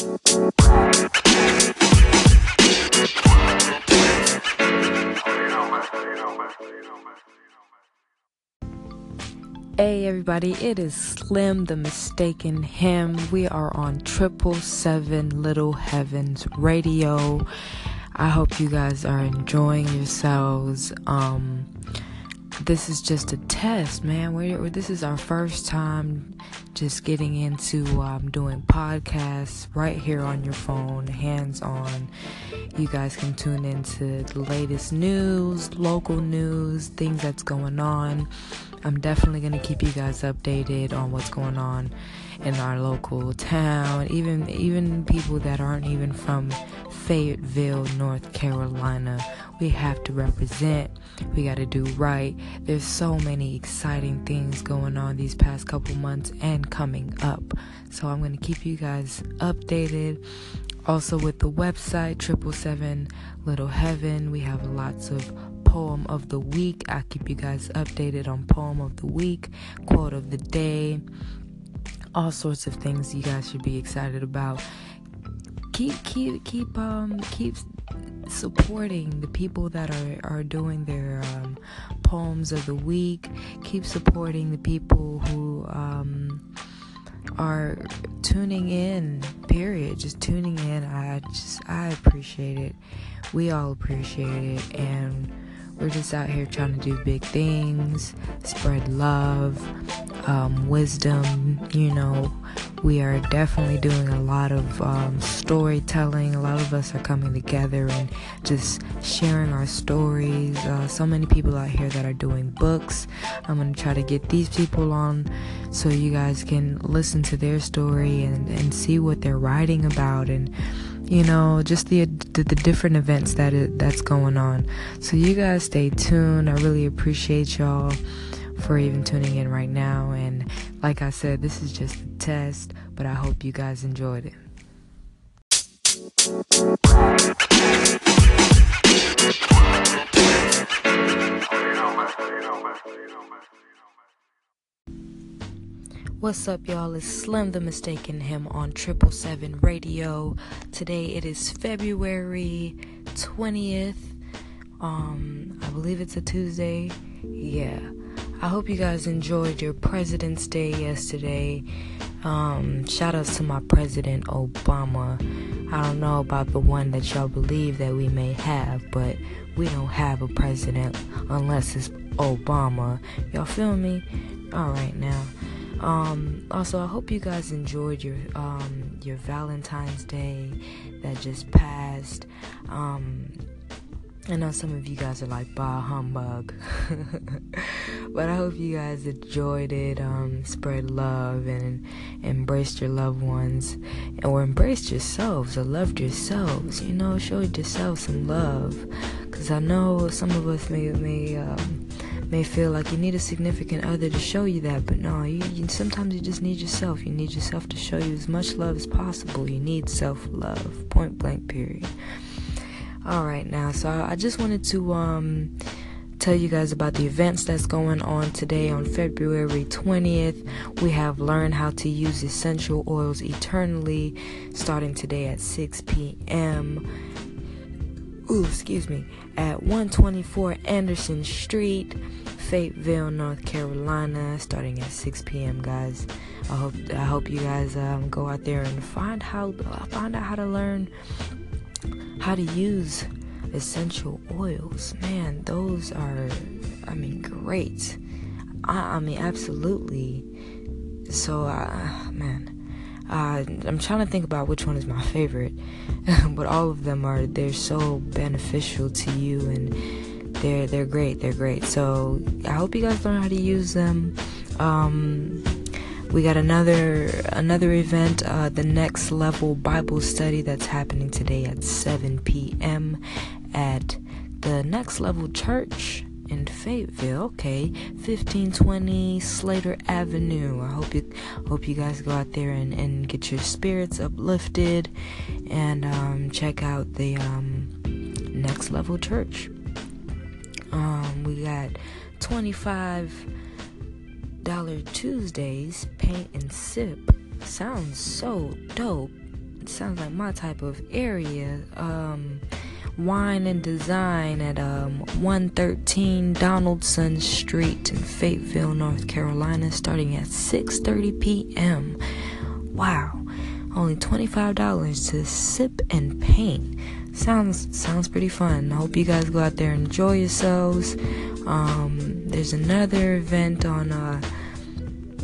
Hey everybody, it is Slim the Mistaken Him. We are on Triple Seven Little Heavens Radio. I hope you guys are enjoying yourselves. Um, this is just a test, man. We're, this is our first time just getting into um, doing podcasts right here on your phone, hands on. You guys can tune into the latest news, local news, things that's going on. I'm definitely going to keep you guys updated on what's going on in our local town, even even people that aren't even from Fayetteville, North Carolina. We have to represent. We got to do right. There's so many exciting things going on these past couple months and coming up. So I'm going to keep you guys updated. Also with the website triple seven little heaven, we have lots of poem of the week. I keep you guys updated on poem of the week, quote of the day, all sorts of things you guys should be excited about. Keep keep keep um keep supporting the people that are are doing their um, poems of the week. Keep supporting the people who um are tuning in period. Just tuning in. I just i appreciate it. We all appreciate it. And we're just out here trying to do big things, spread love, um, wisdom. You know, we are definitely doing a lot of um, storytelling. A lot of us are coming together and just sharing our stories. Uh, so many people out here that are doing books. I'm going to try to get these people on so you guys can listen to their story and, and see what they're writing about and you know, just the the, the different events that it, that's going on. So you guys stay tuned. I really appreciate y'all for even tuning in right now. And like I said, this is just a test, but I hope you guys enjoyed it. What's up, y'all? It's Slim the Mistaken Him on Triple Seven Radio. Today it is February 20th. Um, I believe it's a Tuesday. Yeah. I hope you guys enjoyed your President's Day yesterday. Um, shout outs to my President Obama. I don't know about the one that y'all believe that we may have, but we don't have a president unless it's Obama. Y'all feel me? Alright now. Um, also, I hope you guys enjoyed your um, your Valentine's Day that just passed. Um, I know some of you guys are like, bah, humbug. but I hope you guys enjoyed it, um, spread love, and embraced your loved ones, or embraced yourselves, or loved yourselves. You know, showed yourself some love. Because I know some of us may, may, um, may feel like you need a significant other to show you that, but no, you, you, sometimes you just need yourself. You need yourself to show you as much love as possible. You need self love, point blank, period. All right, now, so I just wanted to um, tell you guys about the events that's going on today on February 20th. We have learned how to use essential oils eternally starting today at 6 p.m. Ooh, excuse me, at 124 Anderson Street. Fayetteville, North Carolina, starting at 6 p.m. Guys, I hope I hope you guys um, go out there and find how find out how to learn how to use essential oils. Man, those are, I mean, great. I, I mean, absolutely. So, uh, man. Uh, I'm trying to think about which one is my favorite, but all of them are they're so beneficial to you and they're they're great. They're great. So I hope you guys learn how to use them. Um, we got another another event, uh, the next level Bible study that's happening today at 7 p.m. at the next level church in Fayetteville. Okay, 1520 Slater Avenue. I hope you hope you guys go out there and, and get your spirits uplifted and um, check out the um, next level church. Um, we got 25 dollar Tuesdays paint and sip. Sounds so dope. It sounds like my type of area. Um, wine and design at um, 113 Donaldson Street in Fayetteville, North Carolina, starting at 6:30 p.m. Wow, only $25 to sip and paint. Sounds sounds pretty fun. I hope you guys go out there and enjoy yourselves. Um, there's another event on uh,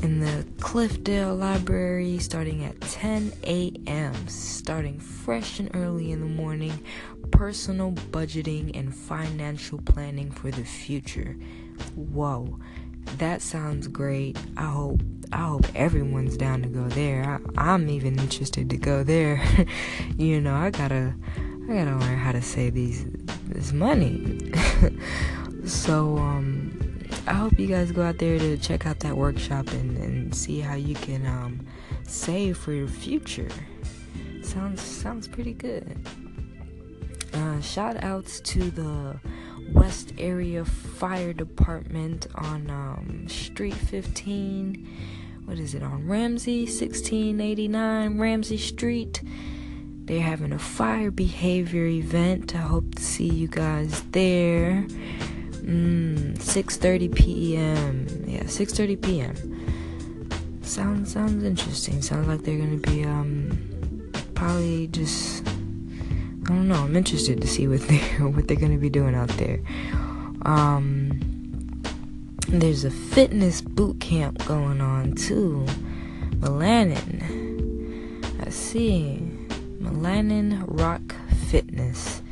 in the Cliffdale Library starting at 10 a.m. Starting fresh and early in the morning, personal budgeting and financial planning for the future. Whoa, that sounds great. I hope I hope everyone's down to go there. I, am even interested to go there. you know, I gotta I gotta learn how to save these this money. so um I hope you guys go out there to check out that workshop and, and see how you can um, save for your future. Sounds sounds pretty good. Uh, shout outs to the West Area Fire Department on um, Street 15. What is it on Ramsey 1689 Ramsey Street? They're having a fire behavior event. I hope to see you guys there. Mm, 6:30 p.m. Yeah, 6:30 p.m. Sounds sounds interesting. Sounds like they're gonna be um probably just I don't know. I'm interested to see what they what they're gonna be doing out there. Um, there's a fitness boot camp going on too. Melanin. I see. Melanin Rock Fitness.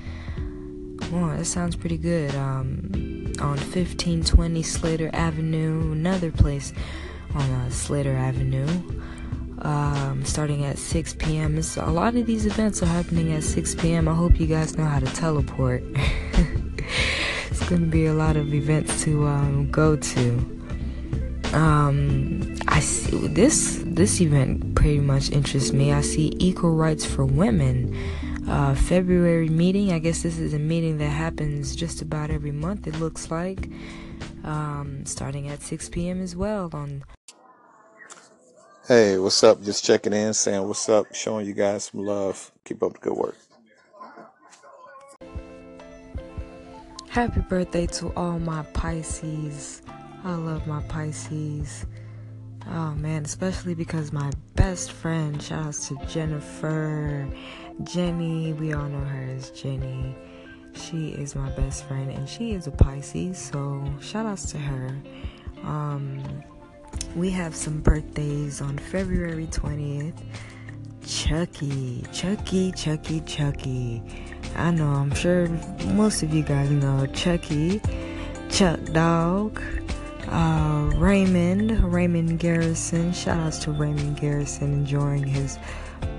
Oh, that sounds pretty good. Um, on 1520 Slater Avenue, another place on uh, Slater Avenue, um, starting at 6 p.m. It's, a lot of these events are happening at 6 p.m. I hope you guys know how to teleport. it's going to be a lot of events to um, go to. Um, I see this this event pretty much interests me. I see equal rights for women uh, February meeting. I guess this is a meeting that happens just about every month, it looks like, um, starting at 6 p.m. as well. On Hey, what's up? Just checking in, saying what's up, showing you guys some love. Keep up the good work. Happy birthday to all my Pisces. I love my Pisces. Oh man, especially because my best friend, shout out to Jennifer Jenny, we all know her as Jenny. She is my best friend and she is a Pisces, so shout outs to her. Um, we have some birthdays on February 20th. Chucky, Chucky, Chucky, Chucky. I know, I'm sure most of you guys know Chucky, Chuck Dog, uh, Raymond, Raymond Garrison. Shout outs to Raymond Garrison enjoying his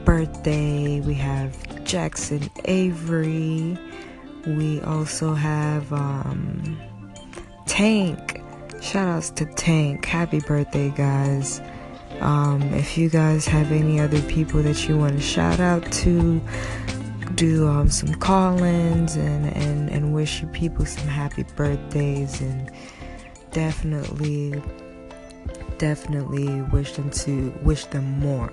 birthday. We have Jackson Avery. We also have um, Tank. Shout outs to Tank. Happy birthday, guys. Um, if you guys have any other people that you want to shout out to, do um, some call ins and, and, and wish your people some happy birthdays and definitely definitely wish them to wish them more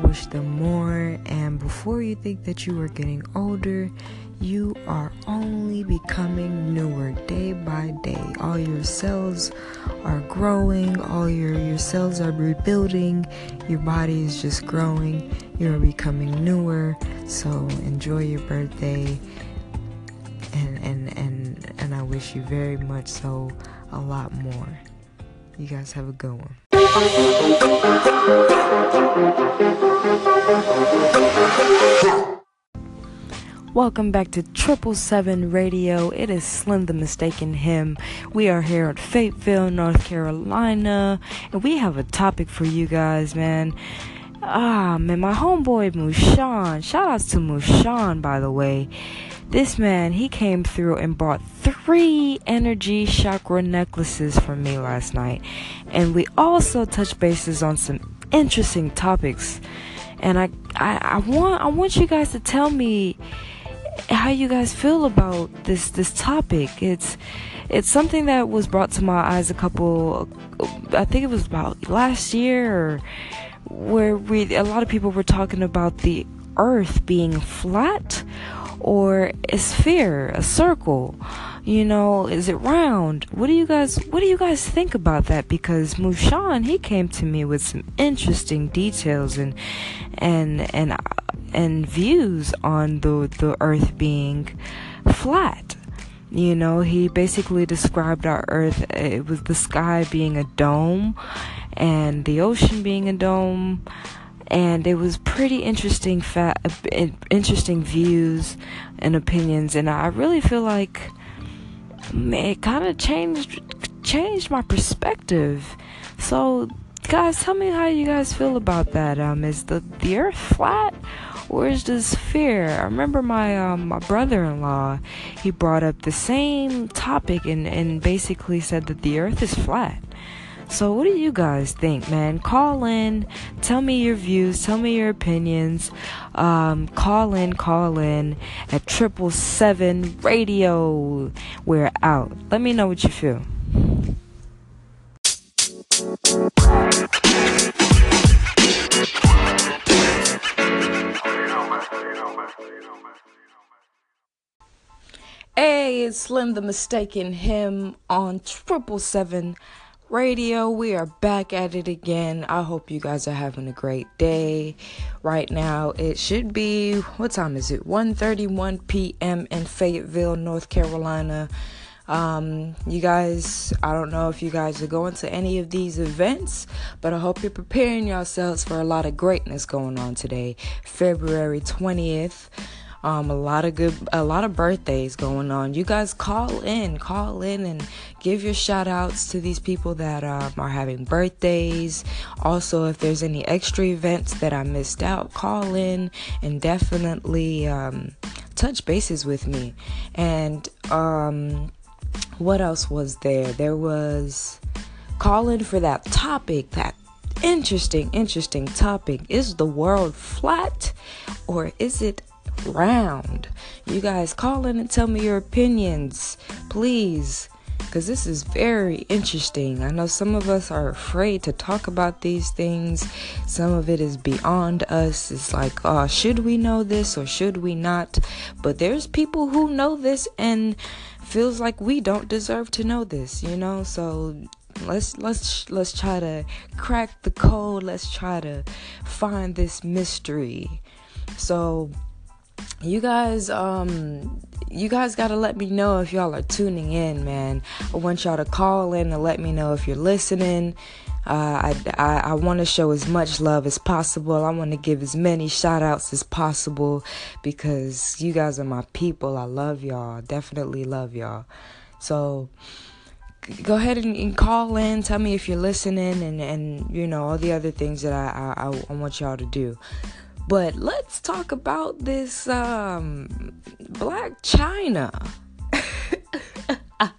wish them more. And before you think that you are getting older, you are only becoming newer day by day. All your cells are growing, all your, your cells are rebuilding, your body is just growing, you're becoming newer. So enjoy your birthday and and and and I wish you very much so a lot more. You guys have a good one. Welcome back to Triple Seven Radio. It is Slim the Mistaken Him. We are here at Fayetteville, North Carolina, and we have a topic for you guys, man. Ah, man, my homeboy Mushan. Shout outs to Mushan, by the way. This man, he came through and bought three energy chakra necklaces for me last night. And we also touched bases on some interesting topics. And I, I, I want I want you guys to tell me how you guys feel about this this topic. It's it's something that was brought to my eyes a couple I think it was about last year where we a lot of people were talking about the earth being flat or a sphere, a circle? You know, is it round? What do you guys what do you guys think about that? Because Mushan, he came to me with some interesting details and and and uh, and views on the the earth being flat. You know, he basically described our earth uh, it was the sky being a dome and the ocean being a dome and it was pretty interesting fa- interesting views and opinions and I really feel like it kind of changed changed my perspective. So, guys, tell me how you guys feel about that. Um, is the the Earth flat? or is the sphere? I remember my um, my brother-in-law. He brought up the same topic and and basically said that the Earth is flat. So, what do you guys think, man? Call in, tell me your views, tell me your opinions. Um, call in, call in at triple seven radio. We're out. Let me know what you feel. Hey, it's Slim the Mistaken Him on triple seven radio. We are back at it again. I hope you guys are having a great day. Right now, it should be what time is it? 1:31 p.m. in Fayetteville, North Carolina. Um, you guys, I don't know if you guys are going to any of these events, but I hope you're preparing yourselves for a lot of greatness going on today, February 20th. Um, a lot of good, a lot of birthdays going on. You guys call in, call in, and give your shout outs to these people that um, are having birthdays. Also, if there's any extra events that I missed out, call in and definitely um, touch bases with me. And um, what else was there? There was calling for that topic, that interesting, interesting topic. Is the world flat or is it round. You guys call in and tell me your opinions, please, because this is very interesting. I know some of us are afraid to talk about these things, some of it is beyond us. It's like, oh, should we know this or should we not? But there's people who know this and feels like we don't deserve to know this, you know? So let's let's let's try to crack the code let's try to find this mystery so you guys um you guys got to let me know if y'all are tuning in man i want y'all to call in and let me know if you're listening uh, I, I, I want to show as much love as possible. I want to give as many shout outs as possible because you guys are my people. I love y'all. Definitely love y'all. So go ahead and, and, call in. Tell me if you're listening and, and you know, all the other things that I, I, I want y'all to do. But let's talk about this um, Blac Chyna. I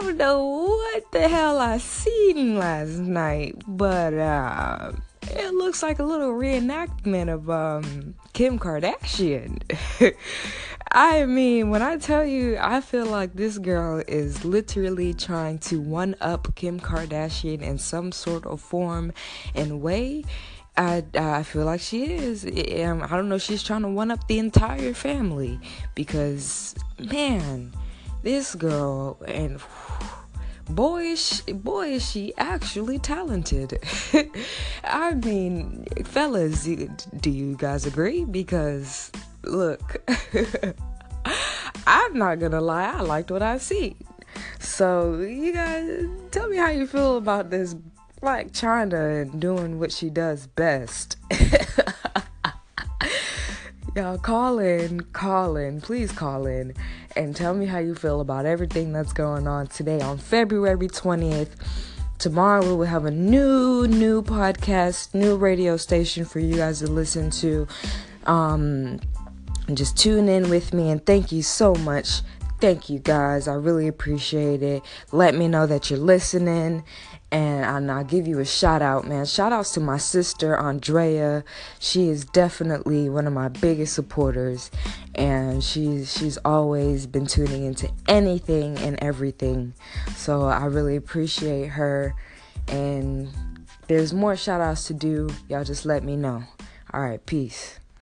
don't know what the hell I seen last night, but uh, it looks like a little reenactment of um, Kim Kardashian. I mean, when I tell you, I feel like this girl is literally trying to one up Kim Kardashian in some sort of form and way. I, uh, I feel like she is. Um, I don't know. She's trying to one up the entire family because, man, this girl and boy is she, boy is she actually talented. I mean, fellas, do you guys agree? Because look, I'm not gonna lie. I liked what I see. So you guys, tell me how you feel about this Blac Chyna and doing what she does best. Y'all call in, call in, please call in and tell me how you feel about everything that's going on today on February 20th. Tomorrow we will have a new, new podcast, new radio station for you guys to listen to. Um, just tune in with me and thank you so much. Thank you guys. I really appreciate it. Let me know that you're listening and I'll give you a shout out, man. Shout outs to my sister Andrea. She is definitely one of my biggest supporters, and she's she's always been tuning into anything and everything. So I really appreciate her. And there's more shout outs to do. Y'all just let me know. All right, peace.